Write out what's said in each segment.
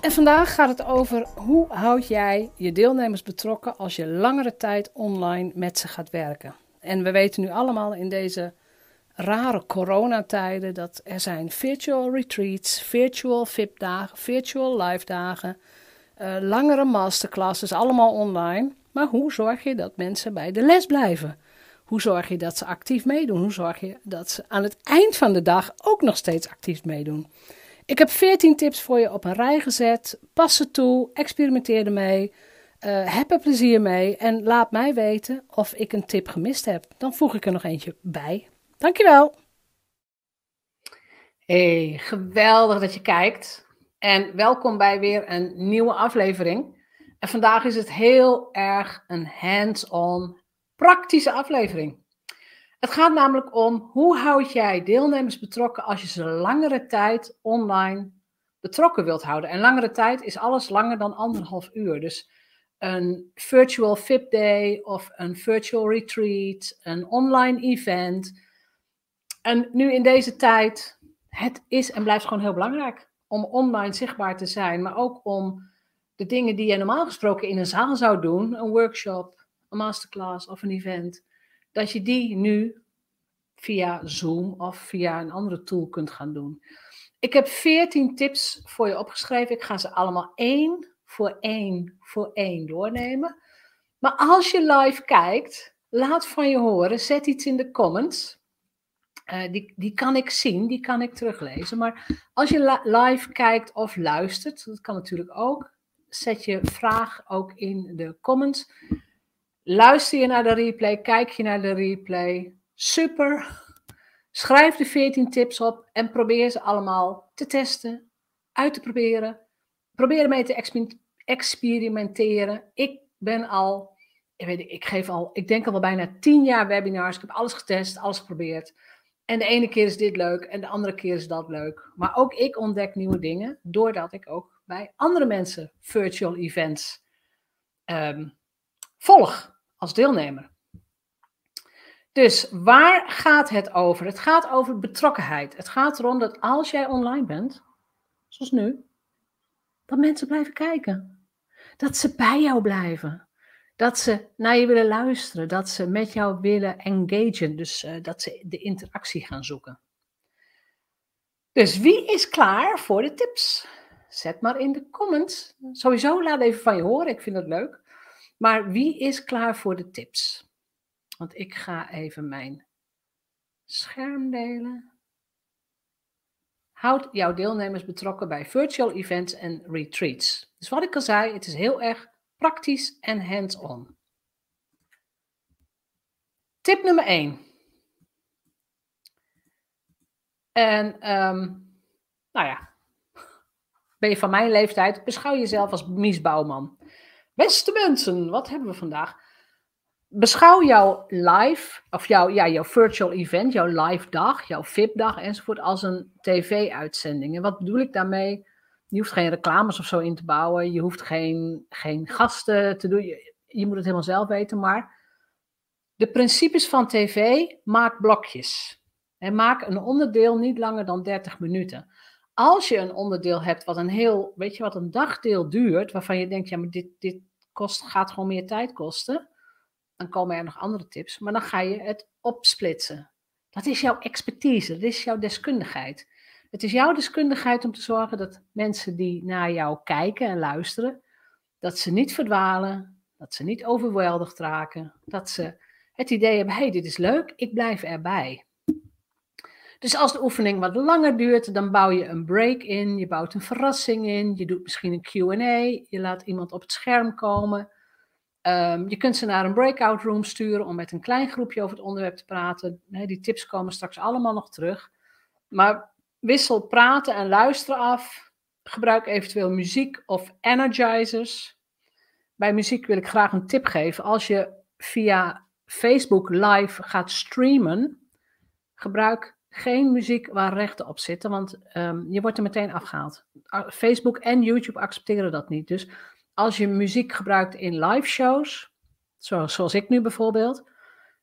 En vandaag gaat het over hoe houd jij je deelnemers betrokken als je langere tijd online met ze gaat werken. En we weten nu allemaal in deze rare coronatijden dat er zijn virtual retreats, virtual VIP-dagen, virtual live-dagen, uh, langere masterclasses, allemaal online. Maar hoe zorg je dat mensen bij de les blijven? Hoe zorg je dat ze actief meedoen? Hoe zorg je dat ze aan het eind van de dag ook nog steeds actief meedoen? Ik heb 14 tips voor je op een rij gezet. Pas ze toe, experimenteer ermee, uh, heb er plezier mee en laat mij weten of ik een tip gemist heb. Dan voeg ik er nog eentje bij. Dankjewel. Hey, geweldig dat je kijkt. En welkom bij weer een nieuwe aflevering. En vandaag is het heel erg een hands-on praktische aflevering. Het gaat namelijk om hoe houd jij deelnemers betrokken als je ze langere tijd online betrokken wilt houden. En langere tijd is alles langer dan anderhalf uur. Dus een virtual VIP day of een virtual retreat, een online event. En nu in deze tijd, het is en blijft gewoon heel belangrijk om online zichtbaar te zijn, maar ook om de dingen die je normaal gesproken in een zaal zou doen, een workshop, een masterclass of een event, dat je die nu via Zoom of via een andere tool kunt gaan doen. Ik heb 14 tips voor je opgeschreven. Ik ga ze allemaal één voor één voor één doornemen. Maar als je live kijkt, laat van je horen. Zet iets in de comments. Uh, die, die kan ik zien, die kan ik teruglezen. Maar als je live kijkt of luistert, dat kan natuurlijk ook, zet je vraag ook in de comments. Luister je naar de replay, kijk je naar de replay. Super. Schrijf de 14 tips op en probeer ze allemaal te testen, uit te proberen. Probeer ermee te experimenteren. Ik ben al, ik, weet, ik geef al, ik denk al bijna 10 jaar webinars. Ik heb alles getest, alles geprobeerd. En de ene keer is dit leuk en de andere keer is dat leuk. Maar ook ik ontdek nieuwe dingen doordat ik ook bij andere mensen virtual events um, volg als deelnemer. Dus waar gaat het over? Het gaat over betrokkenheid. Het gaat erom dat als jij online bent, zoals nu, dat mensen blijven kijken. Dat ze bij jou blijven. Dat ze naar je willen luisteren. Dat ze met jou willen engagen. Dus uh, dat ze de interactie gaan zoeken. Dus wie is klaar voor de tips? Zet maar in de comments. Sowieso laat even van je horen. Ik vind het leuk. Maar wie is klaar voor de tips? Want ik ga even mijn scherm delen. Houd jouw deelnemers betrokken bij virtual events en retreats. Dus wat ik al zei, het is heel erg praktisch en hands-on. Tip nummer 1. En um, nou ja, ben je van mijn leeftijd, beschouw jezelf als Mies Bouwman. Beste mensen, wat hebben we vandaag? beschouw jouw live, of jouw, ja, jouw virtual event, jouw live dag, jouw VIP-dag enzovoort, als een tv-uitzending. En wat bedoel ik daarmee? Je hoeft geen reclames of zo in te bouwen, je hoeft geen, geen gasten te doen, je, je moet het helemaal zelf weten, maar de principes van tv, maak blokjes. En maak een onderdeel niet langer dan 30 minuten. Als je een onderdeel hebt wat een heel, weet je wat, een dagdeel duurt, waarvan je denkt, ja, maar dit, dit kost, gaat gewoon meer tijd kosten dan komen er nog andere tips, maar dan ga je het opsplitsen. Dat is jouw expertise, dat is jouw deskundigheid. Het is jouw deskundigheid om te zorgen dat mensen die naar jou kijken en luisteren, dat ze niet verdwalen, dat ze niet overweldigd raken, dat ze het idee hebben, hey, dit is leuk, ik blijf erbij. Dus als de oefening wat langer duurt, dan bouw je een break in, je bouwt een verrassing in, je doet misschien een Q&A, je laat iemand op het scherm komen. Um, je kunt ze naar een breakout room sturen om met een klein groepje over het onderwerp te praten. die tips komen straks allemaal nog terug. Maar wissel praten en luisteren af. Gebruik eventueel muziek of energizers. bij muziek wil ik graag een tip geven. Als je via Facebook live gaat streamen, gebruik geen muziek waar rechten op zitten, want ehm, je wordt er meteen afgehaald. Facebook en YouTube accepteren dat niet. Dus als je muziek gebruikt in live shows, zoals, zoals ik nu bijvoorbeeld,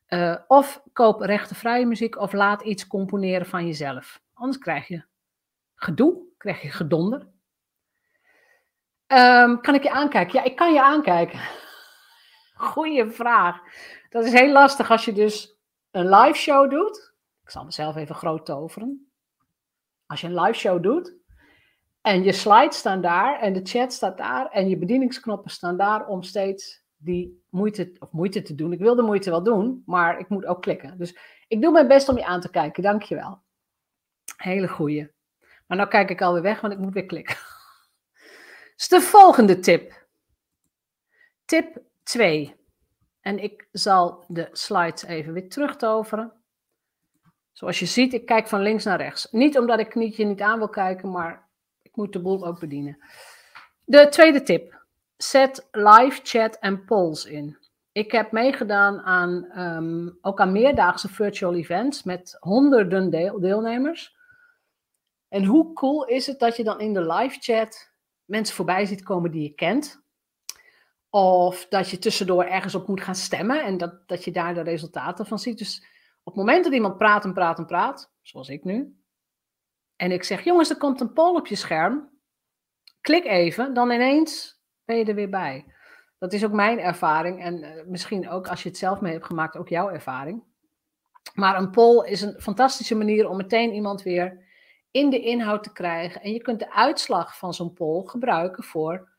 uh, of koop rechtenvrije muziek of laat iets componeren van jezelf. Anders krijg je gedoe, krijg je gedonder. Um, kan ik je aankijken? Ja, ik kan je aankijken. Goeie vraag. Dat is heel lastig als je dus een live show doet. Ik zal mezelf even groot toveren. Als je een live show doet en je slides staan daar en de chat staat daar en je bedieningsknoppen staan daar om steeds die moeite, of moeite te doen. Ik wil de moeite wel doen, maar ik moet ook klikken. Dus ik doe mijn best om je aan te kijken. Dankjewel. Hele goeie. Maar nou kijk ik alweer weg, want ik moet weer klikken. Dus de volgende tip. Tip 2. En ik zal de slides even weer terugtoveren. Zoals je ziet, ik kijk van links naar rechts. Niet omdat ik niet, je niet aan wil kijken, maar ik moet de boel ook bedienen. De tweede tip. Zet live chat en polls in. Ik heb meegedaan aan, ehm, ook aan meerdaagse virtual events met honderden deelnemers. En hoe cool is het dat je dan in de live chat mensen voorbij ziet komen die je kent. Of dat je tussendoor ergens op moet gaan stemmen en dat, dat je daar de resultaten van ziet. Dus op het moment dat iemand praat en praat en praat, zoals ik nu, en ik zeg, jongens, er komt een poll op je scherm, klik even, dan ineens ben je er weer bij. Dat is ook mijn ervaring en uh, misschien ook als je het zelf mee hebt gemaakt, ook jouw ervaring. Maar een poll is een fantastische manier om meteen iemand weer in de inhoud te krijgen. En je kunt de uitslag van zo'n poll gebruiken voor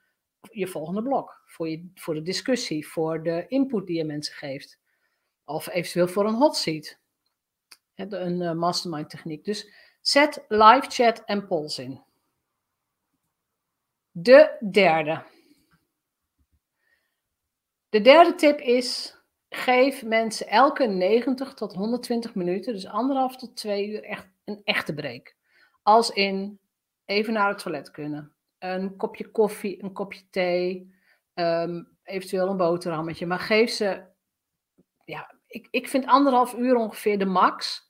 je volgende blok, voor, je, voor de discussie, voor de input die je mensen geeft. Of eventueel voor een hot seat. Een uh, mastermind techniek. Dus zet live chat en polls in. De derde. De derde tip is: geef mensen elke 90 tot 120 minuten, dus anderhalf tot twee uur, echt een echte break. Als in even naar het toilet kunnen. Een kopje koffie, een kopje thee, ehm, eventueel een boterhammetje. Maar geef ze, ja, ik, ik vind anderhalf uur ongeveer de max.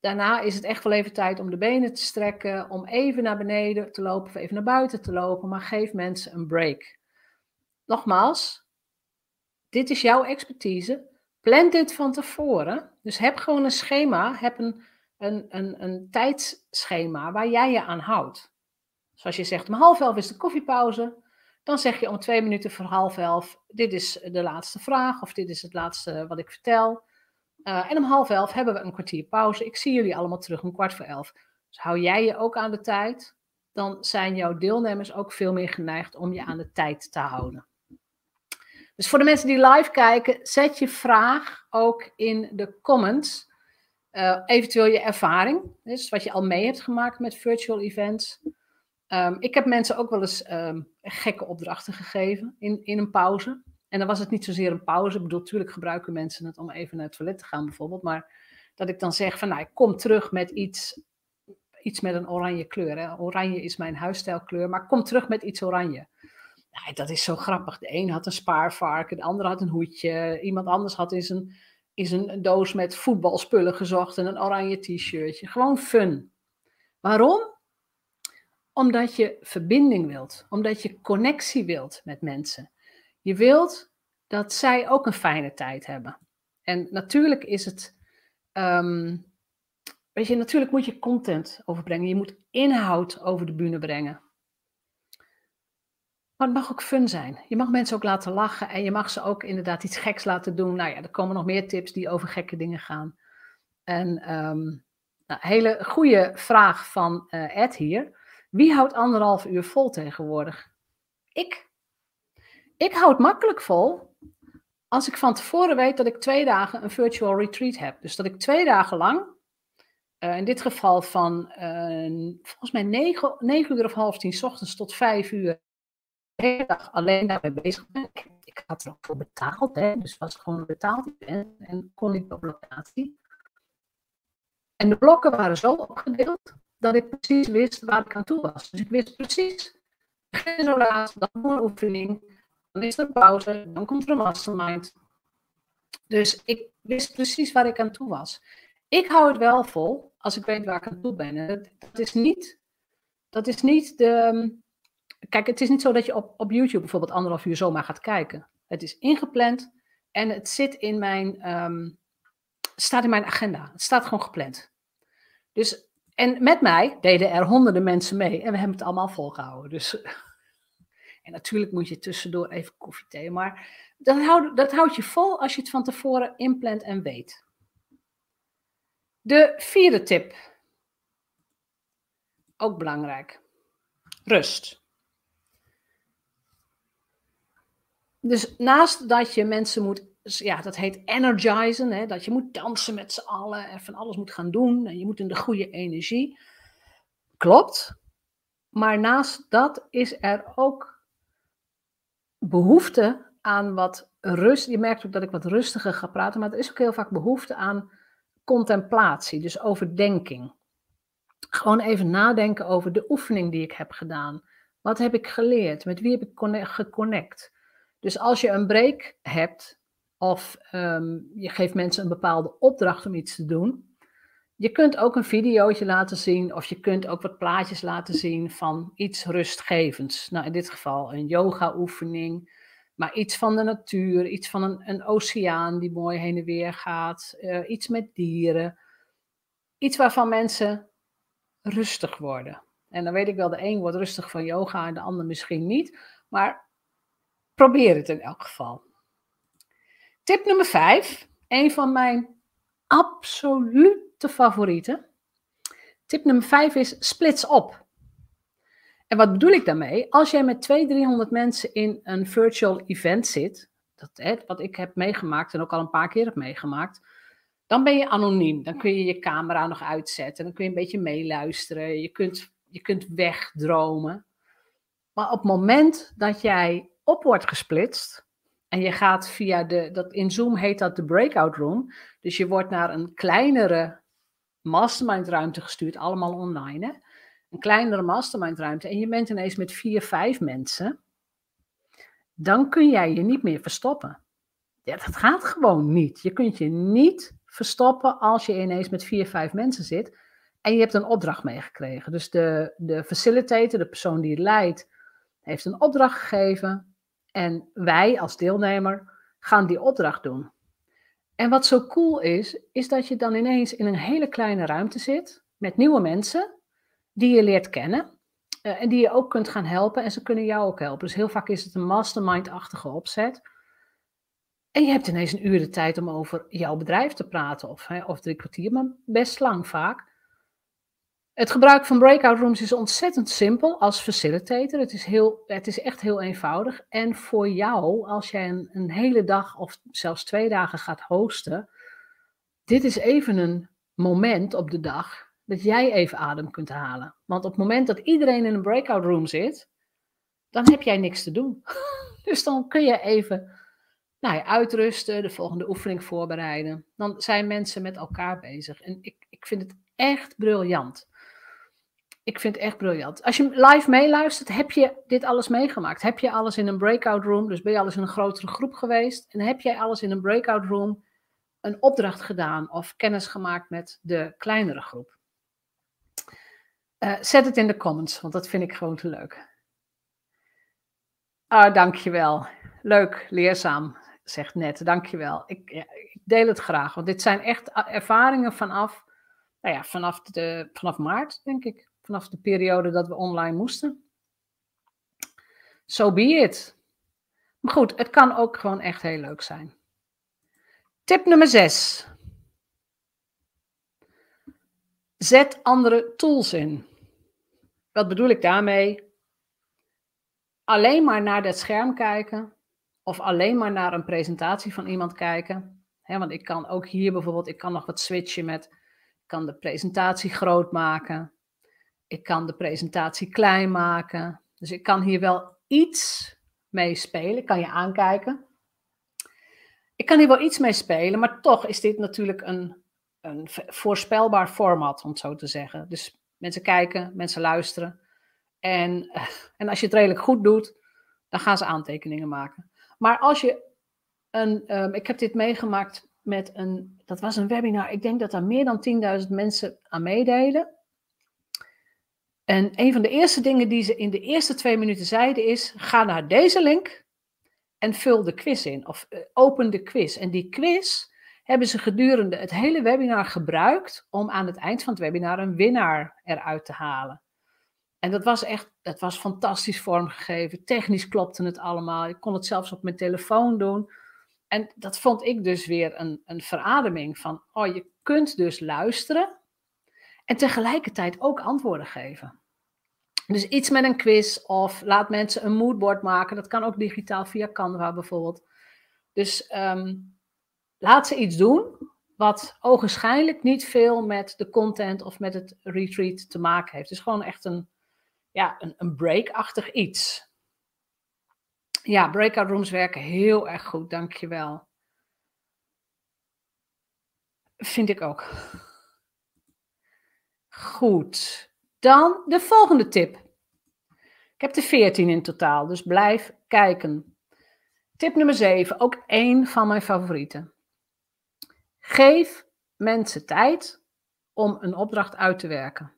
Daarna is het echt wel even tijd om de benen te strekken, om even naar beneden te lopen of even naar buiten te lopen. Maar geef mensen een break. Nogmaals, dit is jouw expertise. Plan dit van tevoren. Dus heb gewoon een schema, heb een, een, een, tijdsschema waar jij je aan houdt. Zoals je zegt, om half elf is de koffiepauze. Dan zeg je om twee minuten voor half elf, dit is de laatste vraag of dit is het laatste wat ik vertel. Uh, en om half elf hebben we een kwartier pauze. Ik zie jullie allemaal terug om kwart voor elf. Dus hou jij je ook aan de tijd, dan zijn jouw deelnemers ook veel meer geneigd om je aan de tijd te houden. Dus voor de mensen die live kijken, zet je vraag ook in de comments. Uh, eventueel je ervaring, dus wat je al mee hebt gemaakt met virtual events. Um, ik heb mensen ook wel eens um, gekke opdrachten gegeven in, in een pauze. En dan was het niet zozeer een pauze. Ik bedoel, natuurlijk gebruiken mensen het om even naar het toilet te gaan bijvoorbeeld. Maar dat ik dan zeg van, nou, kom terug met iets, iets met een oranje kleur. Hè. Oranje is mijn huisstijlkleur, maar kom terug met iets oranje. Nou, dat is zo grappig. De een had een spaarvarken, de ander had een hoedje. Iemand anders had in zijn is een doos met voetbalspullen gezocht en een oranje t-shirtje. Gewoon fun. Waarom? Omdat je verbinding wilt, omdat je connectie wilt met mensen. Je wilt dat zij ook een fijne tijd hebben. En natuurlijk is het, um, weet je, natuurlijk moet je content overbrengen. Je moet inhoud over de bühne brengen. Maar het mag ook fun zijn. Je mag mensen ook laten lachen en je mag ze ook inderdaad iets geks laten doen. Nou ja, er komen nog meer tips die over gekke dingen gaan. En um, nou, hele goede vraag van uh, Ed hier. Wie houdt anderhalf uur vol tegenwoordig? Ik. Ik houd makkelijk vol als ik van tevoren weet dat ik twee dagen een virtual retreat heb. Dus dat ik twee dagen lang, uh, in dit geval van uh, volgens mij negen, negen uur of half tien ochtends tot vijf uur hele dag alleen daarmee bezig ben. Ik, ik had er ook voor betaald, hè, dus was gewoon betaald en, en kon ik op locatie. En de blokken waren zo opgedeeld dat ik precies wist waar ik aan toe was. Dus ik wist precies, begin zo laat, dan een oefening, Dan is er pauze, dan komt er een mastermind. Dus ik wist precies waar ik aan toe was. Ik hou het wel vol als ik weet waar ik aan toe ben. Dat, is niet, dat is niet de. Kijk, het is niet zo dat je op, op YouTube bijvoorbeeld anderhalf uur zomaar gaat kijken. Het is ingepland en het zit in mijn, um, staat in mijn agenda. Het staat gewoon gepland. Dus, en met mij deden er honderden mensen mee en we hebben het allemaal volgehouden. Dus, en natuurlijk moet je tussendoor even koffie thee, maar dat houdt, dat houdt je vol als je het van tevoren inplant en weet. De vierde tip. Ook belangrijk. Rust. Dus naast dat je mensen moet, ja, dat heet energizen, hè, dat je moet dansen met z'n allen en van alles moet gaan doen en je moet in de goede energie. Klopt. Maar naast dat is er ook behoefte aan wat rust. Je merkt ook dat ik wat rustiger ga praten, maar er is ook heel vaak behoefte aan contemplatie, dus overdenking. Gewoon even nadenken over de oefening die ik heb gedaan. Wat heb ik geleerd? Met wie heb ik geconnect? Dus als je een break hebt, of ehm, je geeft mensen een bepaalde opdracht om iets te doen, je kunt ook een videootje laten zien, of je kunt ook wat plaatjes laten zien van iets rustgevends. Nou, in dit geval een yoga-oefening, maar iets van de natuur, iets van een, een oceaan die mooi heen en weer gaat, uh, iets met dieren. Iets waarvan mensen rustig worden. En dan weet ik wel, de een wordt rustig van yoga en de ander misschien niet. Maar probeer het in elk geval. Tip nummer 5. Een van mijn absolute favorieten. Tip nummer 5 is splits op. En wat bedoel ik daarmee? Als jij met 200, 300 mensen in een virtual event zit, dat, hè, wat ik heb meegemaakt en ook al een paar keer heb meegemaakt, dan ben je anoniem. Dan kun je je camera nog uitzetten, dan kun je een beetje meeluisteren, je kunt, je kunt wegdromen. Maar op het moment dat jij op wordt gesplitst. En je gaat via de, dat in Zoom heet dat de breakout room. Dus je wordt naar een kleinere mastermind ruimte gestuurd, allemaal online. Hè? Een kleinere mastermind ruimte. En je bent ineens met vier, vijf mensen. Dan kun jij je niet meer verstoppen. Ja, dat gaat gewoon niet. Je kunt je niet verstoppen als je ineens met vier, vijf mensen zit. En je hebt een opdracht meegekregen. Dus de, de facilitator, de persoon die het leidt, heeft een opdracht gegeven. En wij als deelnemer gaan die opdracht doen. En wat zo cool is, is dat je dan ineens in een hele kleine ruimte zit met nieuwe mensen die je leert kennen uh, en die je ook kunt gaan helpen en ze kunnen jou ook helpen. Dus heel vaak is het een mastermind-achtige opzet. En je hebt ineens een uur de tijd om over jouw bedrijf te praten, of, hè, of drie kwartier, maar best lang vaak. Het gebruik van breakout rooms is ontzettend simpel als facilitator. Het is, heel, het is echt heel eenvoudig. En voor jou, als jij een, een hele dag of zelfs twee dagen gaat hosten, dit is even een moment op de dag dat jij even adem kunt halen. Want op het moment dat iedereen in een breakout room zit, dan heb jij niks te doen. Dus dan kun je even nou ja, uitrusten, de volgende oefening voorbereiden. Dan zijn mensen met elkaar bezig. En ik, ik vind het echt briljant. Ik vind het echt briljant. Als je live meeluistert, heb je dit alles meegemaakt? Heb je alles in een breakout room? Dus ben je alles in een grotere groep geweest? En heb jij alles in een breakout room een opdracht gedaan of kennis gemaakt met de kleinere groep? Uh, zet het in de comments, want dat vind ik gewoon te leuk. Ah, dankjewel. Leuk, leerzaam, zegt net. Dankjewel. Ik, ja, ik deel het graag, want dit zijn echt ervaringen vanaf, nou ja, vanaf, de, vanaf maart, denk ik vanaf de periode dat we online moesten. So be it. Maar goed, het kan ook gewoon echt heel leuk zijn. Tip nummer 6. Zet andere tools in. Wat bedoel ik daarmee? Alleen maar naar dat scherm kijken of alleen maar naar een presentatie van iemand kijken. want ik kan ook hier bijvoorbeeld, ik kan nog wat switchen met, ik kan de presentatie groot maken. Ik kan de presentatie klein maken. Dus ik kan hier wel iets mee spelen. Ik kan je aankijken. Ik kan hier wel iets mee spelen, maar toch is dit natuurlijk een, een voorspelbaar format, om het zo te zeggen. Dus mensen kijken, mensen luisteren. En, en als je het redelijk goed doet, dan gaan ze aantekeningen maken. Maar als je een, ehm, ik heb dit meegemaakt met een, dat was een webinar, ik denk dat daar meer dan 10.000 mensen aan meededen. En een van de eerste dingen die ze in de eerste twee minuten zeiden is: ga naar deze link en vul de quiz in. Of uh, open de quiz. En die quiz hebben ze gedurende het hele webinar gebruikt om aan het eind van het webinar een winnaar eruit te halen. En dat was echt, dat was fantastisch vormgegeven. Technisch klopte het allemaal. Ik kon het zelfs op mijn telefoon doen. En dat vond ik dus weer een, een verademing van, oh, je kunt dus luisteren en tegelijkertijd ook antwoorden geven. Dus iets met een quiz of laat mensen een moodboard maken. Dat kan ook digitaal via Canva bijvoorbeeld. Dus ehm, laat ze iets doen wat ogenschijnlijk niet veel met de content of met het retreat te maken heeft. Is gewoon echt een, ja, een, een break-achtig iets. Ja, breakout rooms werken heel erg goed, dankjewel. Vind ik ook. Goed. Dan de volgende tip. Ik heb er 14 in totaal, dus blijf kijken. Tip nummer 7, ook één van mijn favorieten. Geef mensen tijd om een opdracht uit te werken.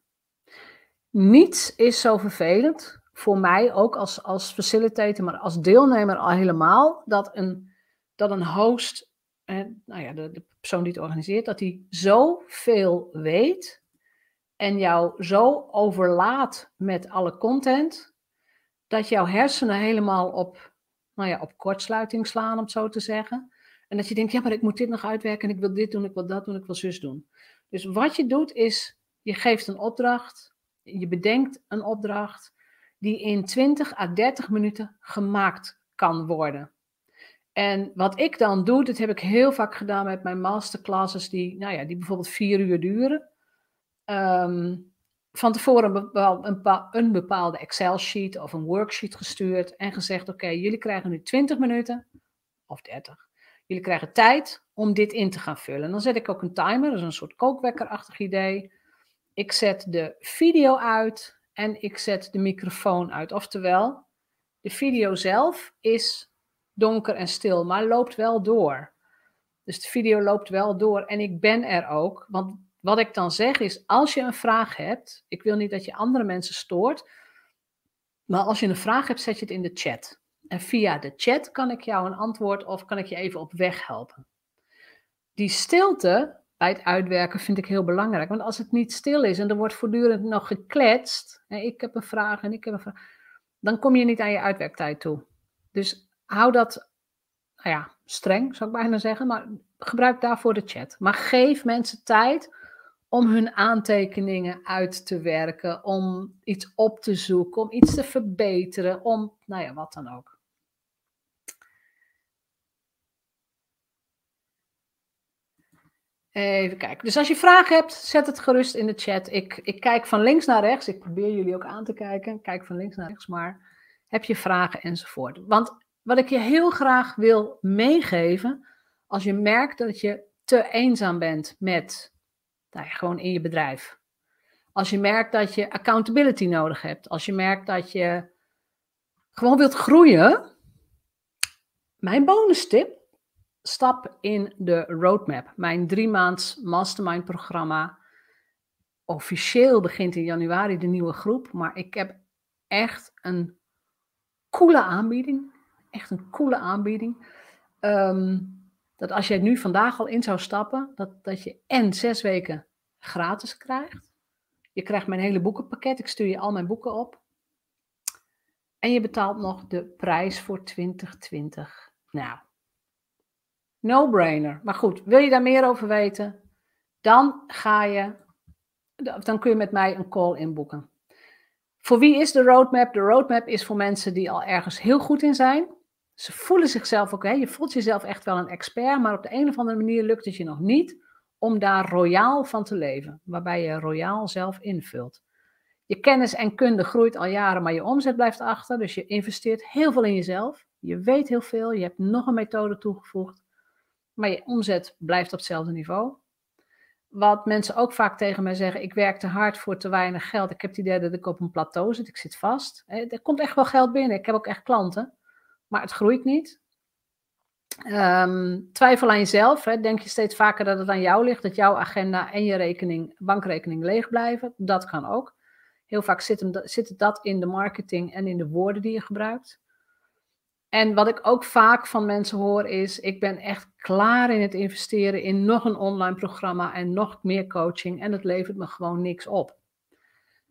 Niets is zo vervelend, voor mij ook als, als facilitator, maar als deelnemer al helemaal, dat een, dat een host, eh, nou ja, de, de persoon die het organiseert, dat hij zoveel weet en jou zo overlaat met alle content, dat jouw hersenen helemaal op, nou ja, op kortsluiting slaan, om het zo te zeggen. En dat je denkt, ja, maar ik moet dit nog uitwerken en ik wil dit doen, ik wil dat doen, ik wil zus doen. Dus wat je doet is, je geeft een opdracht, je bedenkt een opdracht die in 20 à 30 minuten gemaakt kan worden. En wat ik dan doe, dat heb ik heel vaak gedaan met mijn masterclasses, die, nou ja, die bijvoorbeeld vier uur duren. Ehm, van tevoren een, bepaalde Excel-sheet of een worksheet gestuurd en gezegd: Oké, jullie krijgen nu 20 minuten of 30. Jullie krijgen tijd om dit in te gaan vullen. En dan zet ik ook een timer, dat is een soort kookwekkerachtig idee. Ik zet de video uit en ik zet de microfoon uit. Oftewel, de video zelf is donker en stil, maar loopt wel door. Dus de video loopt wel door en ik ben er ook. Want wat ik dan zeg is, als je een vraag hebt, ik wil niet dat je andere mensen stoort, maar als je een vraag hebt, zet je het in de chat. En via de chat kan ik jou een antwoord of kan ik je even op weg helpen. Die stilte bij het uitwerken vind ik heel belangrijk. Want als het niet stil is en er wordt voortdurend nog gekletst, en ik heb een vraag en ik heb een vraag, dan kom je niet aan je uitwerktijd toe. Dus hou dat, nou ja, streng zou ik bijna zeggen, maar gebruik daarvoor de chat. Maar geef mensen tijd om hun aantekeningen uit te werken, om iets op te zoeken, om iets te verbeteren, om, nou ja, wat dan ook. Even kijken. Dus als je vragen hebt, zet het gerust in de chat. Ik, ik kijk van links naar rechts. Ik probeer jullie ook aan te kijken. Kijk van links naar rechts, maar heb je vragen enzovoort. Want wat ik je heel graag wil meegeven, als je merkt dat je te eenzaam bent met, nou gewoon in je bedrijf. Als je merkt dat je accountability nodig hebt. Als je merkt dat je gewoon wilt groeien. Mijn bonus tip stap in de roadmap. Mijn drie maands mastermind programma. Officieel begint in januari de nieuwe groep, maar ik heb echt een coole aanbieding. Echt een coole aanbieding. Ehm, dat als jij nu vandaag al in zou stappen, dat, dat je en zes weken gratis krijgt. Je krijgt mijn hele boekenpakket. Ik stuur je al mijn boeken op. En je betaalt nog de prijs voor 2020. Nou, No-brainer. Maar goed, wil je daar meer over weten? Dan ga je, dan kun je met mij een call inboeken. Voor wie is de roadmap? De roadmap is voor mensen die al ergens heel goed in zijn. Ze voelen zichzelf ook, hè? je voelt jezelf echt wel een expert, maar op de een of andere manier lukt het je nog niet om daar royaal van te leven, waarbij je royaal zelf invult. Je kennis en kunde groeit al jaren, maar je omzet blijft achter, dus je investeert heel veel in jezelf. Je weet heel veel, je hebt nog een methode toegevoegd maar je omzet blijft op hetzelfde niveau. Wat mensen ook vaak tegen mij zeggen, ik werk te hard voor te weinig geld. Ik heb het idee dat ik op een plateau zit, ik zit vast. Er komt echt wel geld binnen, ik heb ook echt klanten. Maar het groeit niet. Ehm, twijfel aan jezelf. Hè. Denk je steeds vaker dat het aan jou ligt, dat jouw agenda en je rekening, bankrekening leeg blijven? Dat kan ook. Heel vaak zit, hem, zit dat in de marketing en in de woorden die je gebruikt. En wat ik ook vaak van mensen hoor is, ik ben echt klaar in het investeren in nog een online programma en nog meer coaching en het levert me gewoon niks op.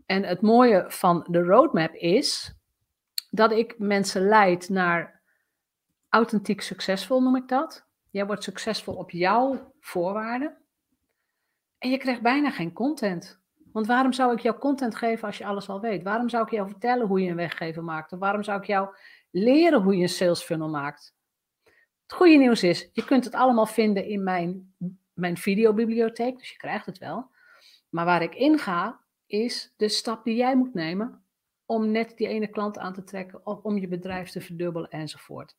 En het mooie van de roadmap is dat ik mensen leid naar authentiek succesvol, noem ik dat. Jij wordt succesvol op jouw voorwaarden. En je krijgt bijna geen content. Want waarom zou ik jou content geven als je alles al weet? Waarom zou ik jou vertellen hoe je een weggever maakt? Of waarom zou ik jou leren hoe je een sales funnel maakt? Het goede nieuws is, je kunt het allemaal vinden in mijn, mijn videobibliotheek, dus je krijgt het wel. Maar waar ik in ga, is de stap die jij moet nemen om net die ene klant aan te trekken of om je bedrijf te verdubbelen enzovoort.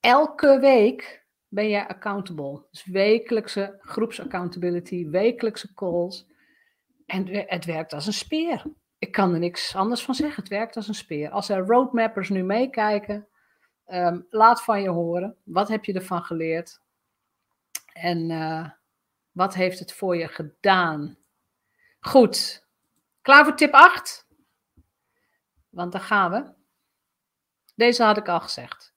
Elke week ben jij accountable. Dus wekelijkse groepsaccountability, wekelijkse calls. En het werkt als een speer. Ik kan er niks anders van zeggen. Het werkt als een speer. Als er roadmappers nu meekijken, ehm, laat van je horen. Wat heb je ervan geleerd? En uh, wat heeft het voor je gedaan? Goed. Klaar voor tip 8? Want daar gaan we. Deze had ik al gezegd.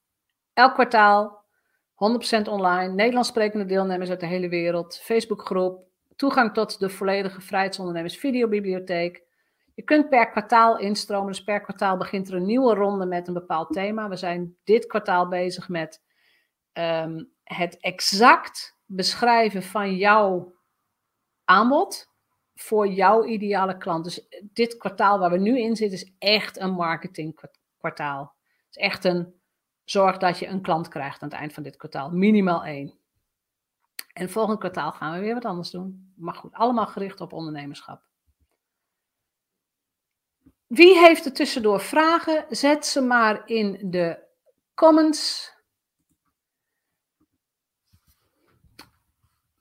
Elk kwartaal, 100% online, Nederlands sprekende deelnemers uit de hele wereld, Facebookgroep, toegang tot de volledige vrijheidsondernemers videobibliotheek. Je kunt per kwartaal instromen, dus per kwartaal begint er een nieuwe ronde met een bepaald thema. We zijn dit kwartaal bezig met ehm, het exact beschrijven van jouw aanbod voor jouw ideale klant. Dus dit kwartaal waar we nu in zitten is echt een marketingkwartaal. Het is echt een zorg dat je een klant krijgt aan het eind van dit kwartaal. Minimaal één. En volgend kwartaal gaan we weer wat anders doen. Maar goed, allemaal gericht op ondernemerschap. Wie heeft er tussendoor vragen? Zet ze maar in de comments.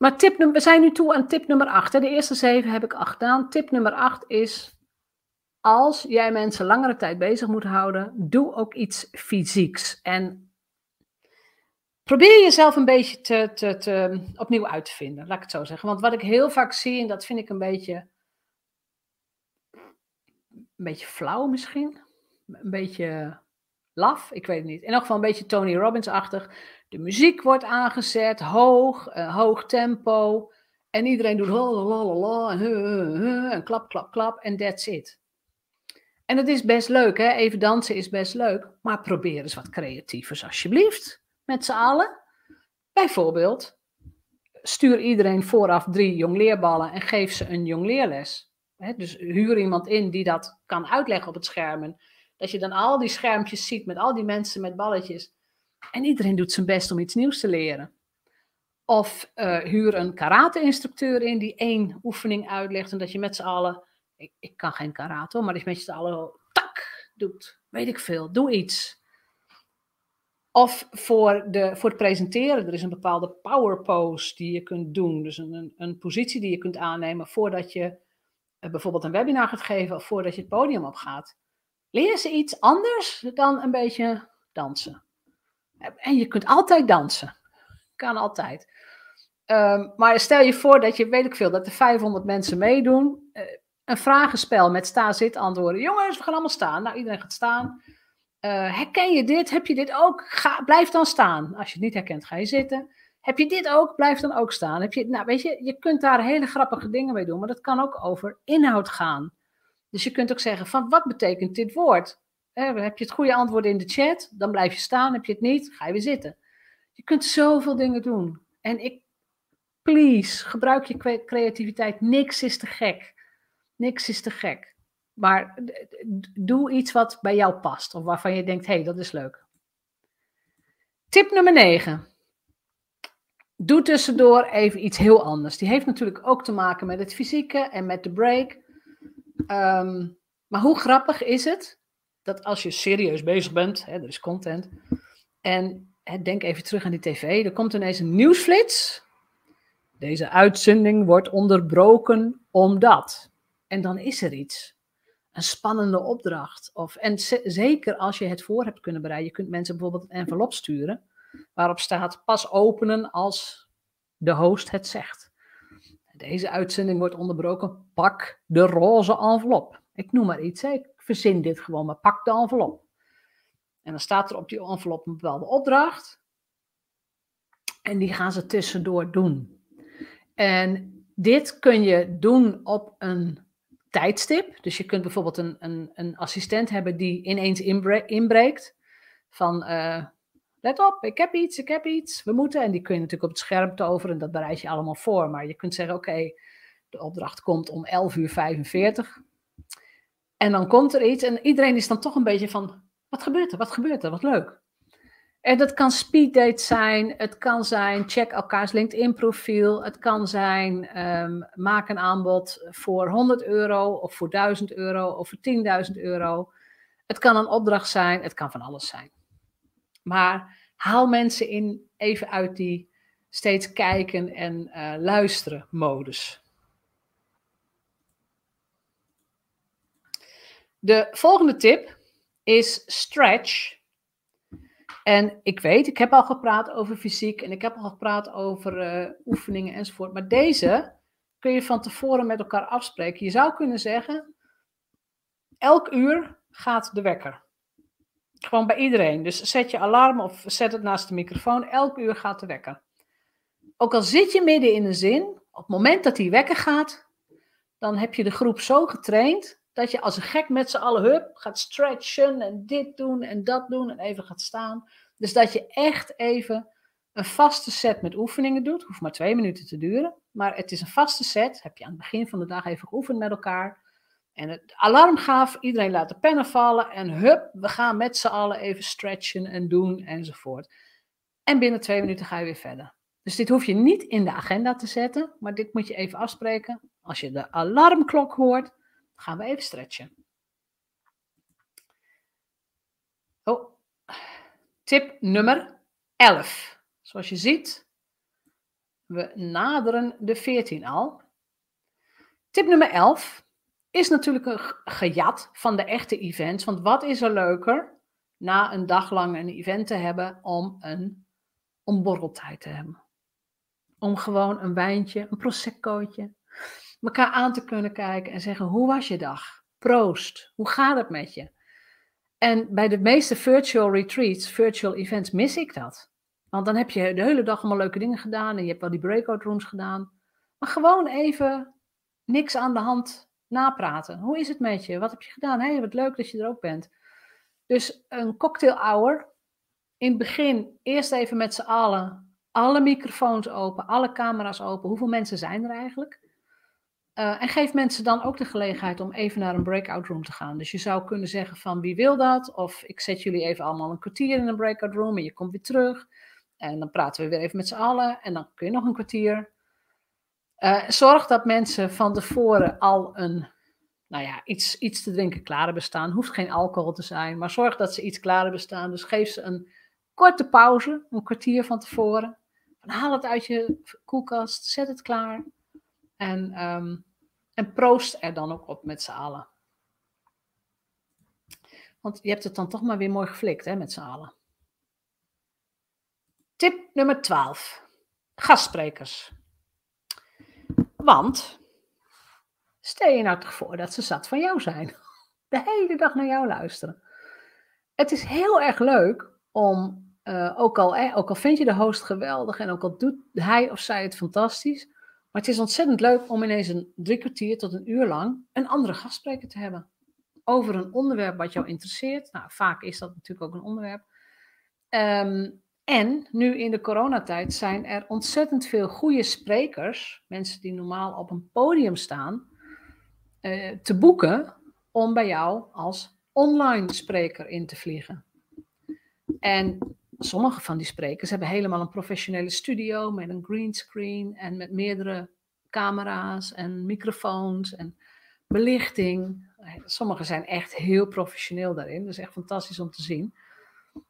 Maar tip, we zijn nu toe aan tip nummer 8. De eerste zeven heb ik al gedaan. Tip nummer 8 is: als jij mensen langere tijd bezig moet houden, doe ook iets fysieks. En probeer jezelf een beetje te, te, te, opnieuw uit te vinden, laat ik het zo zeggen. Want wat ik heel vaak zie, en dat vind ik een beetje, een beetje flauw misschien, een beetje laf, ik weet het niet. In elk geval een beetje Tony Robbins-achtig. De muziek wordt aangezet, hoog, uh, hoog tempo. En iedereen doet la en, en klap, klap, klap en that's it. En het is best leuk, hè? even dansen is best leuk. Maar probeer eens wat creatievers alsjeblieft, met z'n allen. Bijvoorbeeld, stuur iedereen vooraf drie jongleerballen en geef ze een jongleerles. Dus huur iemand in die dat kan uitleggen op het scherm. Dat je dan al die schermpjes ziet met al die mensen met balletjes. En iedereen doet zijn best om iets nieuws te leren. Of uh, huur een karate-instructeur in die één oefening uitlegt en dat je met z'n allen, ik, ik kan geen karate, maar dat je met z'n allen tak doet. Weet ik veel, doe iets. Of voor, de, voor het presenteren, er is een bepaalde power pose die je kunt doen. Dus een, een, een positie die je kunt aannemen voordat je uh, bijvoorbeeld een webinar gaat geven of voordat je het podium opgaat. Leer ze iets anders dan een beetje dansen. En je kunt altijd dansen. Kan altijd. Um, maar stel je voor dat je, weet ik veel, dat er 500 mensen meedoen. Uh, een vragenspel met sta-zit antwoorden. Jongens, we gaan allemaal staan. Nou, iedereen gaat staan. Uh, herken je dit? Heb je dit ook? Ga, blijf dan staan. Als je het niet herkent, ga je zitten. Heb je dit ook? Blijf dan ook staan. Heb je, nou, weet je, je kunt daar hele grappige dingen mee doen, maar dat kan ook over inhoud gaan. Dus je kunt ook zeggen van wat betekent dit woord? Heb je het goede antwoord in de chat, dan blijf je staan. Heb je het niet, ga je weer zitten. Je kunt zoveel dingen doen. En ik, please, gebruik je creativiteit. Niks is te gek. Niks is te gek. Maar doe iets wat bij jou past. Of waarvan je denkt, hé, hey, dat is leuk. Tip nummer 9. Doe tussendoor even iets heel anders. Die heeft natuurlijk ook te maken met het fysieke en met de break. Ehm, maar hoe grappig is het dat als je serieus bezig bent, hè, er is content, en hè, denk even terug aan die tv, er komt ineens een nieuwsflits. Deze uitzending wordt onderbroken omdat. En dan is er iets. een spannende opdracht. Of, en zeker als je het voor hebt kunnen bereiden. Je kunt mensen bijvoorbeeld een envelop sturen waarop staat pas openen als de host het zegt. Deze uitzending wordt onderbroken. Pak de roze envelop. Ik noem maar iets. Verzin dit gewoon, maar pak de envelop. En dan staat er op die envelop een bepaalde opdracht. En die gaan ze tussendoor doen. En dit kun je doen op een tijdstip. Dus je kunt bijvoorbeeld een, een, een assistent hebben die ineens inbreekt. Van, uh, let op, ik heb iets, ik heb iets, we moeten. En die kun je natuurlijk op het scherm toveren en dat bereid je allemaal voor. Maar je kunt zeggen, oké, de opdracht komt om 11 uur 45. En dan komt er iets en iedereen is dan toch een beetje van, wat gebeurt er, wat gebeurt er, wat leuk. En dat kan speeddate zijn, het kan zijn check elkaars LinkedIn profiel, het kan zijn um, maak een aanbod voor 100 euro of voor 1000 euro of voor 10.000 euro. Het kan een opdracht zijn, het kan van alles zijn. Maar haal mensen in even uit die steeds kijken en uh, luisteren modus. De volgende tip is stretch en ik weet, ik heb al gepraat over fysiek en ik heb al gepraat over uh, oefeningen enzovoort. Maar deze kun je van tevoren met elkaar afspreken. Je zou kunnen zeggen, elk uur gaat de wekker. Gewoon bij iedereen. Dus zet je alarm of zet het naast de microfoon. Elk uur gaat de wekker. Ook al zit je midden in een zin, op het moment dat die wekker gaat, dan heb je de groep zo getraind dat je als een gek met z'n allen hup, gaat stretchen en dit doen en dat doen en even gaat staan. Dus dat je echt even een vaste set met oefeningen doet. Hoeft maar twee minuten te duren. Maar het is een vaste set. Heb je aan het begin van de dag even geoefend met elkaar. En het alarm gaf, iedereen laat de pennen vallen. En hup, we gaan met z'n allen even stretchen en doen enzovoort. En binnen twee minuten ga je weer verder. Dus dit hoef je niet in de agenda te zetten. Maar dit moet je even afspreken. Als je de alarmklok hoort, gaan we even stretchen. Oh, tip nummer 11. Zoals je ziet, we naderen de 14 al. Tip nummer 11 is natuurlijk een gejat van de echte events. Want wat is er leuker na een dag lang een event te hebben om een om te hebben? Om gewoon een wijntje, een proseccootje, elkaar aan te kunnen kijken en zeggen: Hoe was je dag? Proost, hoe gaat het met je? En bij de meeste virtual retreats, virtual events, mis ik dat. Want dan heb je de hele dag allemaal leuke dingen gedaan en je hebt wel die breakout rooms gedaan. Maar gewoon even niks aan de hand napraten. Hoe is het met je? Wat heb je gedaan? Hé, wat leuk dat je er ook bent. Dus een cocktail hour. In het begin eerst even met z'n allen alle microfoons open, alle camera's open. Hoeveel mensen zijn er eigenlijk? Uh, en geef mensen dan ook de gelegenheid om even naar een breakout room te gaan. Dus je zou kunnen zeggen van wie wil dat? Of ik zet jullie even allemaal een kwartier in een breakout room en je komt weer terug. En dan praten we weer even met z'n allen en dan kun je nog een kwartier. Uh, zorg dat mensen van tevoren al een, nou ja, iets, iets te drinken klaar hebben staan. Hoeft geen alcohol te zijn, maar zorg dat ze iets klaar hebben staan. Dus geef ze een korte pauze, een kwartier van tevoren. haal het uit je koelkast, zet het klaar. En, um, en proost er dan ook op met z'n allen. Want je hebt het dan toch maar weer mooi geflikt hè, met z'n allen. Tip nummer 12. Gastsprekers. Want, stel je nou toch voor dat ze zat van jou zijn. De hele dag naar jou luisteren. Het is heel erg leuk om, uh, ook, al, eh, ook al vind je de host geweldig en ook al doet hij of zij het fantastisch, maar het is ontzettend leuk om ineens een drie kwartier tot een uur lang een andere gastspreker te hebben. Over een onderwerp wat jou interesseert. Nou, vaak is dat natuurlijk ook een onderwerp. Um, en nu in de coronatijd zijn er ontzettend veel goede sprekers, mensen die normaal op een podium staan, uh, te boeken om bij jou als online spreker in te vliegen. En sommige van die sprekers hebben helemaal een professionele studio met een greenscreen en met meerdere camera's en microfoons en belichting. Sommige zijn echt heel professioneel daarin. Dat is echt fantastisch om te zien.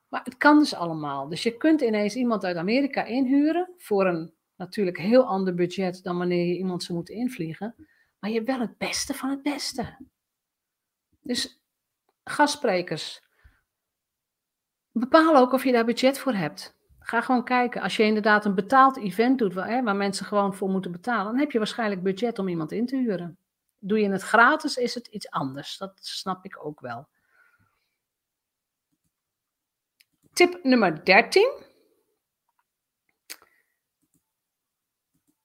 Maar het kan dus allemaal. Dus je kunt ineens iemand uit Amerika inhuren voor een natuurlijk heel ander budget dan wanneer je iemand zou moeten invliegen. Maar je hebt wel het beste van het beste. Dus gastsprekers. Bepaal ook of je daar budget voor hebt. Ga gewoon kijken. Als je inderdaad een betaald event doet waar, hè, waar mensen gewoon voor moeten betalen, dan heb je waarschijnlijk budget om iemand in te huren. Doe je het gratis, is het iets anders. Dat snap ik ook wel. Tip nummer 13.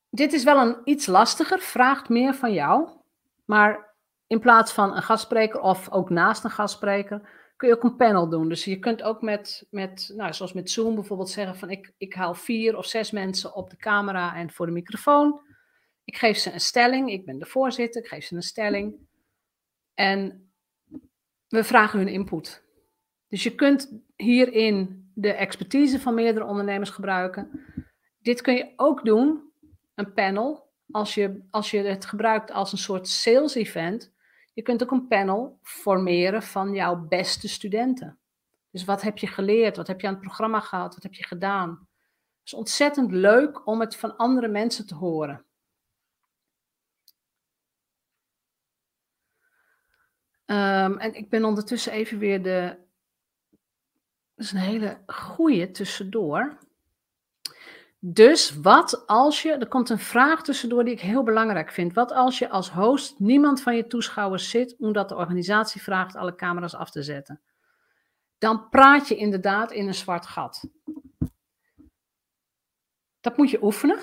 Dit is wel een iets lastiger, vraagt meer van jou. Maar in plaats van een gastspreker of ook naast een gastspreker, kun je ook een panel doen. Dus je kunt ook met, met nou, zoals met Zoom bijvoorbeeld zeggen van ik, ik haal vier of zes mensen op de camera en voor de microfoon. Ik geef ze een stelling, ik ben de voorzitter, ik geef ze een stelling. En we vragen hun input. Dus je kunt hierin de expertise van meerdere ondernemers gebruiken. Dit kun je ook doen, een panel, als je, als je het gebruikt als een soort sales event. Je kunt ook een panel formeren van jouw beste studenten. Dus wat heb je geleerd? Wat heb je aan het programma gehad? Wat heb je gedaan? Het is ontzettend leuk om het van andere mensen te horen. Um, en ik ben ondertussen even weer de. Is een hele goeie tussendoor. Dus wat als je, er komt een vraag tussendoor die ik heel belangrijk vind. Wat als je als host niemand van je toeschouwers zit, omdat de organisatie vraagt alle camera's af te zetten? Dan praat je inderdaad in een zwart gat. Dat moet je oefenen.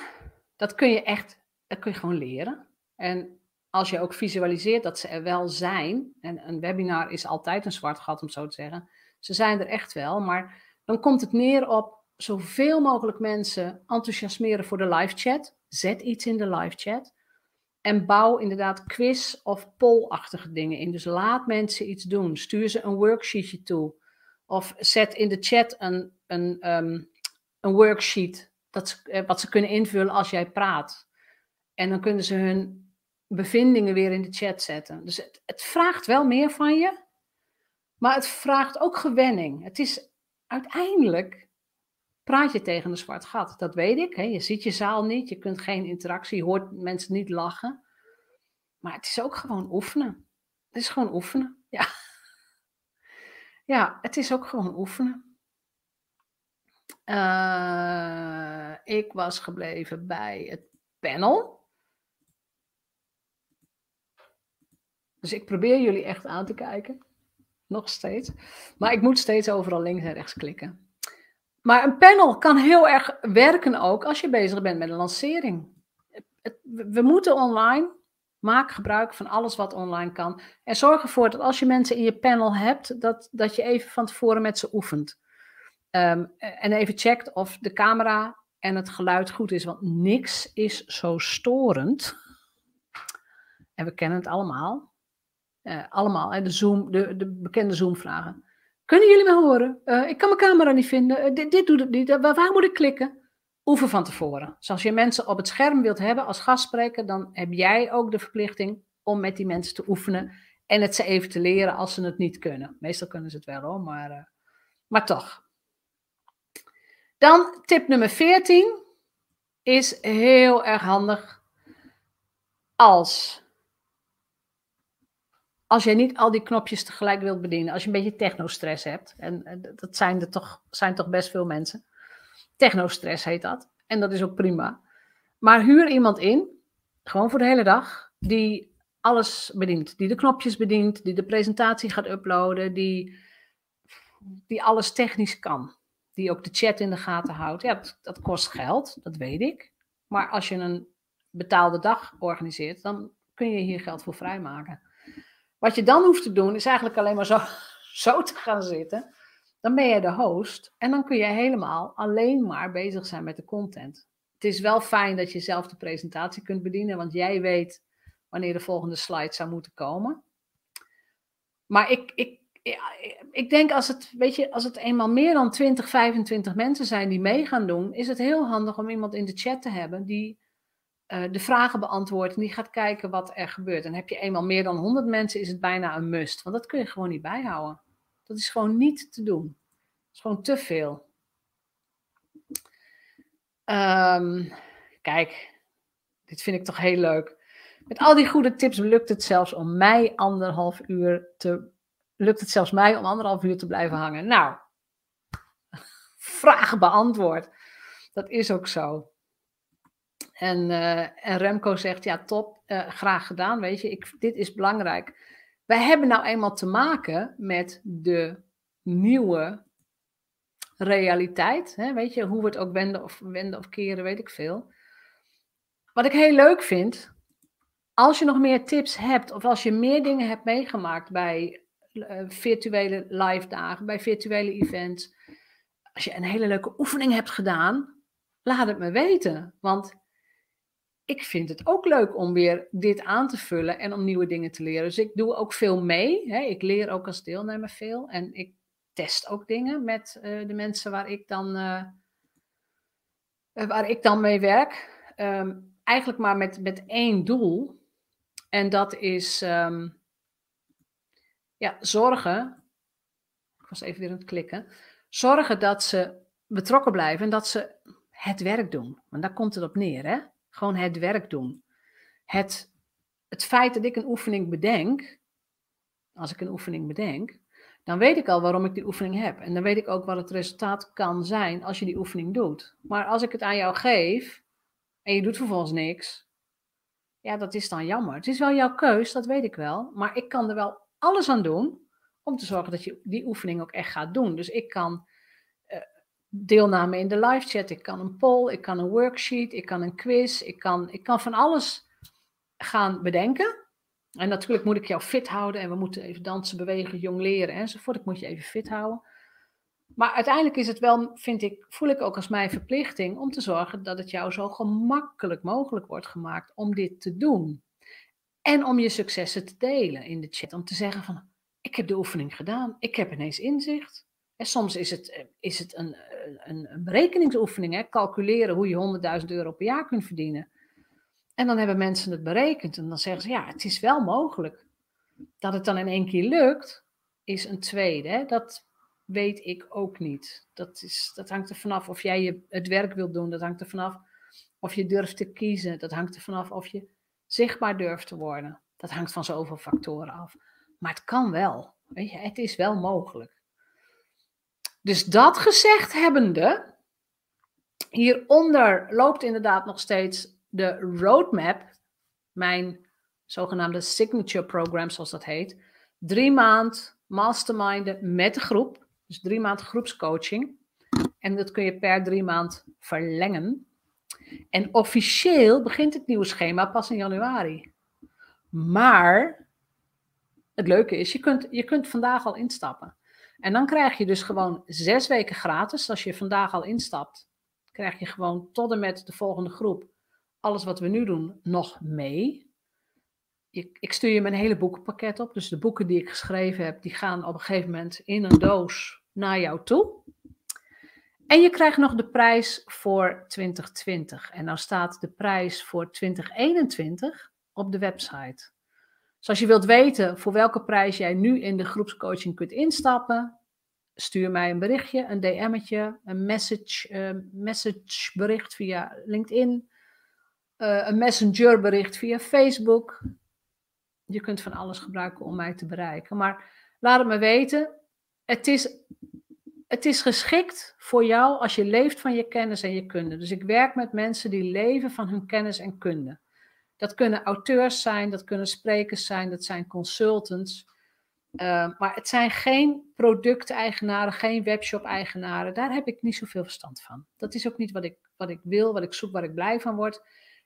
Dat kun je echt, dat kun je gewoon leren. En als je ook visualiseert dat ze er wel zijn, en een webinar is altijd een zwart gat om zo te zeggen, ze zijn er echt wel, maar dan komt het neer op zoveel mogelijk mensen enthousiasmeren voor de live chat. Zet iets in de live chat. En bouw inderdaad quiz- of poll-achtige dingen in. Dus laat mensen iets doen. Stuur ze een worksheetje toe. Of zet in de chat een, een, ehm, een worksheet dat ze, eh, wat ze kunnen invullen als jij praat. En dan kunnen ze hun bevindingen weer in de chat zetten. Dus het, het vraagt wel meer van je, maar het vraagt ook gewenning. Het is uiteindelijk praat je tegen een zwart gat. Dat weet ik. Hè? Je ziet je zaal niet, je kunt geen interactie, je hoort mensen niet lachen. Maar het is ook gewoon oefenen. Het is gewoon oefenen. Ja, ja het is ook gewoon oefenen. Uh, ik was gebleven bij het panel. Dus ik probeer jullie echt aan te kijken. Nog steeds. Maar ik moet steeds overal links en rechts klikken. Maar een panel kan heel erg werken ook als je bezig bent met een lancering. We moeten online. Maak gebruik van alles wat online kan. En zorg ervoor dat als je mensen in je panel hebt, dat, dat je even van tevoren met ze oefent. Ehm, en even checkt of de camera en het geluid goed is. Want niks is zo storend. En we kennen het allemaal. Uh, allemaal, de, Zoom, de, de bekende Zoom-vragen. Kunnen jullie me horen? Uh, ik kan mijn camera niet vinden. Uh, dit, doet het niet. Uh, waar moet ik klikken? Oefen van tevoren. Dus als je mensen op het scherm wilt hebben als gastspreker, dan heb jij ook de verplichting om met die mensen te oefenen en het ze even te leren als ze het niet kunnen. Meestal kunnen ze het wel hoor, maar, maar toch. Dan tip nummer 14 is heel erg handig als als je niet al die knopjes tegelijk wilt bedienen, als je een beetje technostress hebt, en dat zijn er toch, zijn toch best veel mensen. Technostress heet dat. En dat is ook prima. Maar huur iemand in, gewoon voor de hele dag, die alles bedient. Die de knopjes bedient, die de presentatie gaat uploaden, die, die alles technisch kan. Die ook de chat in de gaten houdt. Ja, dat, dat kost geld, dat weet ik. Maar als je een betaalde dag organiseert, dan kun je hier geld voor vrijmaken. Wat je dan hoeft te doen, is eigenlijk alleen maar zo, zo te gaan zitten. Dan ben je de host en dan kun je helemaal alleen maar bezig zijn met de content. Het is wel fijn dat je zelf de presentatie kunt bedienen, want jij weet wanneer de volgende slide zou moeten komen. Maar ik, ik, ik denk als het, weet je, als het eenmaal meer dan 20, 25 mensen zijn die mee gaan doen, is het heel handig om iemand in de chat te hebben die uh, de vragen beantwoordt en die gaat kijken wat er gebeurt. En heb je eenmaal meer dan 100 mensen, is het bijna een must. Want dat kun je gewoon niet bijhouden. Dat is gewoon niet te doen. Dat is gewoon te veel. Um, kijk, dit vind ik toch heel leuk. Met al die goede tips lukt het zelfs om mij anderhalf uur te. Lukt het zelfs mij om anderhalf uur te blijven hangen? Nou, vraag beantwoord. Dat is ook zo. En, uh, en Remco zegt, ja top, uh, graag gedaan, weet je, ik, dit is belangrijk. Wij hebben nou eenmaal te maken met de nieuwe realiteit. Hè? Weet je, hoe we het ook wenden of, wenden of keren, weet ik veel. Wat ik heel leuk vind, als je nog meer tips hebt of als je meer dingen hebt meegemaakt bij uh, virtuele live dagen, bij virtuele events, als je een hele leuke oefening hebt gedaan, laat het me weten. Want ik vind het ook leuk om weer dit aan te vullen en om nieuwe dingen te leren. Dus ik doe ook veel mee. Hè. Ik leer ook als deelnemer veel. En ik test ook dingen met uh, de mensen waar ik dan, uh, waar ik dan mee werk. Um, eigenlijk maar met, met één doel. En dat is um, ja, zorgen. Ik was even weer aan het klikken. Zorgen dat ze betrokken blijven en dat ze het werk doen. Want daar komt het op neer, hè? Gewoon het werk doen. Het, het feit dat ik een oefening bedenk, als ik een oefening bedenk, dan weet ik al waarom ik die oefening heb. En dan weet ik ook wat het resultaat kan zijn als je die oefening doet. Maar als ik het aan jou geef en je doet vervolgens niks, ja, dat is dan jammer. Het is wel jouw keus, dat weet ik wel. Maar ik kan er wel alles aan doen om te zorgen dat je die oefening ook echt gaat doen. Dus ik kan deelname in de live chat, ik kan een poll, ik kan een worksheet, ik kan een quiz, ik kan, ik kan van alles gaan bedenken. En natuurlijk moet ik jou fit houden en we moeten even dansen, bewegen, jong leren enzovoort. Ik moet je even fit houden. Maar uiteindelijk is het wel, vind ik, voel ik ook als mijn verplichting om te zorgen dat het jou zo gemakkelijk mogelijk wordt gemaakt om dit te doen. En om je successen te delen in de chat. Om te zeggen van, ik heb de oefening gedaan, ik heb ineens inzicht. En soms is het, is het een, een, een berekeningsoefening, hè? calculeren hoe je 100.000 euro per jaar kunt verdienen. En dan hebben mensen het berekend en dan zeggen ze, ja, het is wel mogelijk. Dat het dan in één keer lukt, is een tweede. Hè? Dat weet ik ook niet. Dat, is, dat hangt er vanaf of jij je, het werk wilt doen. Dat hangt er vanaf of je durft te kiezen. Dat hangt er vanaf of je zichtbaar durft te worden. Dat hangt van zoveel factoren af. Maar het kan wel. Weet je, het is wel mogelijk. Dus dat gezegd hebbende, hieronder loopt inderdaad nog steeds de roadmap, mijn zogenaamde signature program, zoals dat heet, drie maand masterminden met de groep. Dus drie maand groepscoaching. En dat kun je per drie maand verlengen. En officieel begint het nieuwe schema pas in januari. Maar het leuke is, je kunt, je kunt vandaag al instappen. En dan krijg je dus gewoon zes weken gratis. Als je vandaag al instapt, krijg je gewoon tot en met de volgende groep alles wat we nu doen nog mee. Ik, ik stuur je mijn hele boekenpakket op. Dus de boeken die ik geschreven heb, die gaan op een gegeven moment in een doos naar jou toe. En je krijgt nog de prijs voor 2020. En nou staat de prijs voor 2021 op de website. Dus als je wilt weten voor welke prijs jij nu in de groepscoaching kunt instappen, stuur mij een berichtje, een DM'tje, een message, uh, messagebericht via LinkedIn uh, een messengerbericht via Facebook. Je kunt van alles gebruiken om mij te bereiken. Maar laat het me weten. Het is, het is geschikt voor jou als je leeft van je kennis en je kunde. Dus ik werk met mensen die leven van hun kennis en kunde. Dat kunnen auteurs zijn, dat kunnen sprekers zijn, dat zijn consultants. Uh, maar het zijn geen producteigenaren, geen webshop-eigenaren. Daar heb ik niet zoveel verstand van. Dat is ook niet wat ik, wat ik wil, wat ik zoek, waar ik blij van word.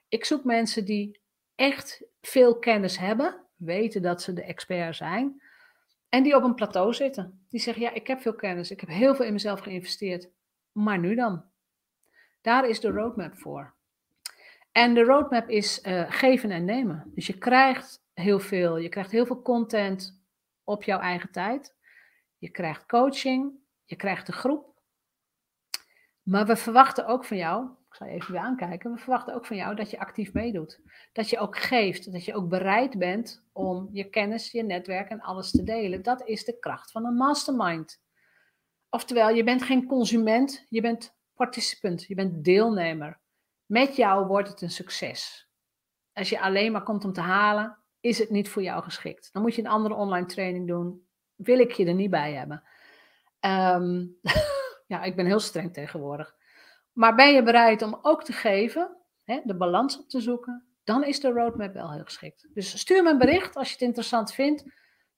Ik zoek mensen die echt veel kennis hebben, weten dat ze de expert zijn. En die op een plateau zitten. Die zeggen, ja, ik heb veel kennis, ik heb heel veel in mezelf geïnvesteerd. Maar nu dan? Daar is de roadmap voor. En de roadmap is uh, geven en nemen. Dus je krijgt heel veel. Je krijgt heel veel content op jouw eigen tijd. Je krijgt coaching. Je krijgt de groep. Maar we verwachten ook van jou ik zal je even weer aankijken. We verwachten ook van jou dat je actief meedoet. Dat je ook geeft. Dat je ook bereid bent om je kennis, je netwerk en alles te delen. Dat is de kracht van een mastermind. Oftewel, je bent geen consument, je bent participant, je bent deelnemer. Met jou wordt het een succes. Als je alleen maar komt om te halen, is het niet voor jou geschikt. Dan moet je een andere online training doen. Wil ik je er niet bij hebben. Ehm, ja, ik ben heel streng tegenwoordig. Maar ben je bereid om ook te geven, hè, de balans op te zoeken, dan is de roadmap wel heel geschikt. Dus stuur me een bericht als je het interessant vindt.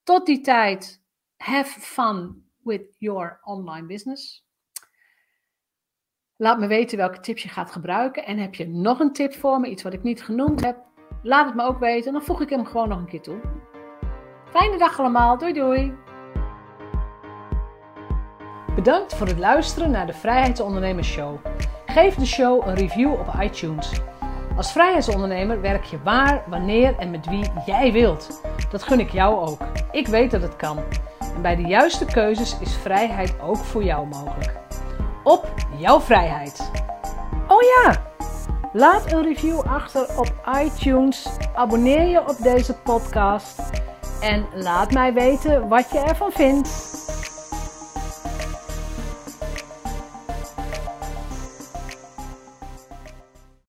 Tot die tijd, have fun with your online business. Laat me weten welke tips je gaat gebruiken. En heb je nog een tip voor me, iets wat ik niet genoemd heb? Laat het me ook weten, dan voeg ik hem gewoon nog een keer toe. Fijne dag allemaal, doei doei! Bedankt voor het luisteren naar de Vrijheidsondernemers Show. Geef de show een review op iTunes. Als vrijheidsondernemer werk je waar, wanneer en met wie jij wilt. Dat gun ik jou ook. Ik weet dat het kan. En bij de juiste keuzes is vrijheid ook voor jou mogelijk. Op jouw vrijheid. Oh ja, laat een review achter op iTunes. Abonneer je op deze podcast. En laat mij weten wat je ervan vindt.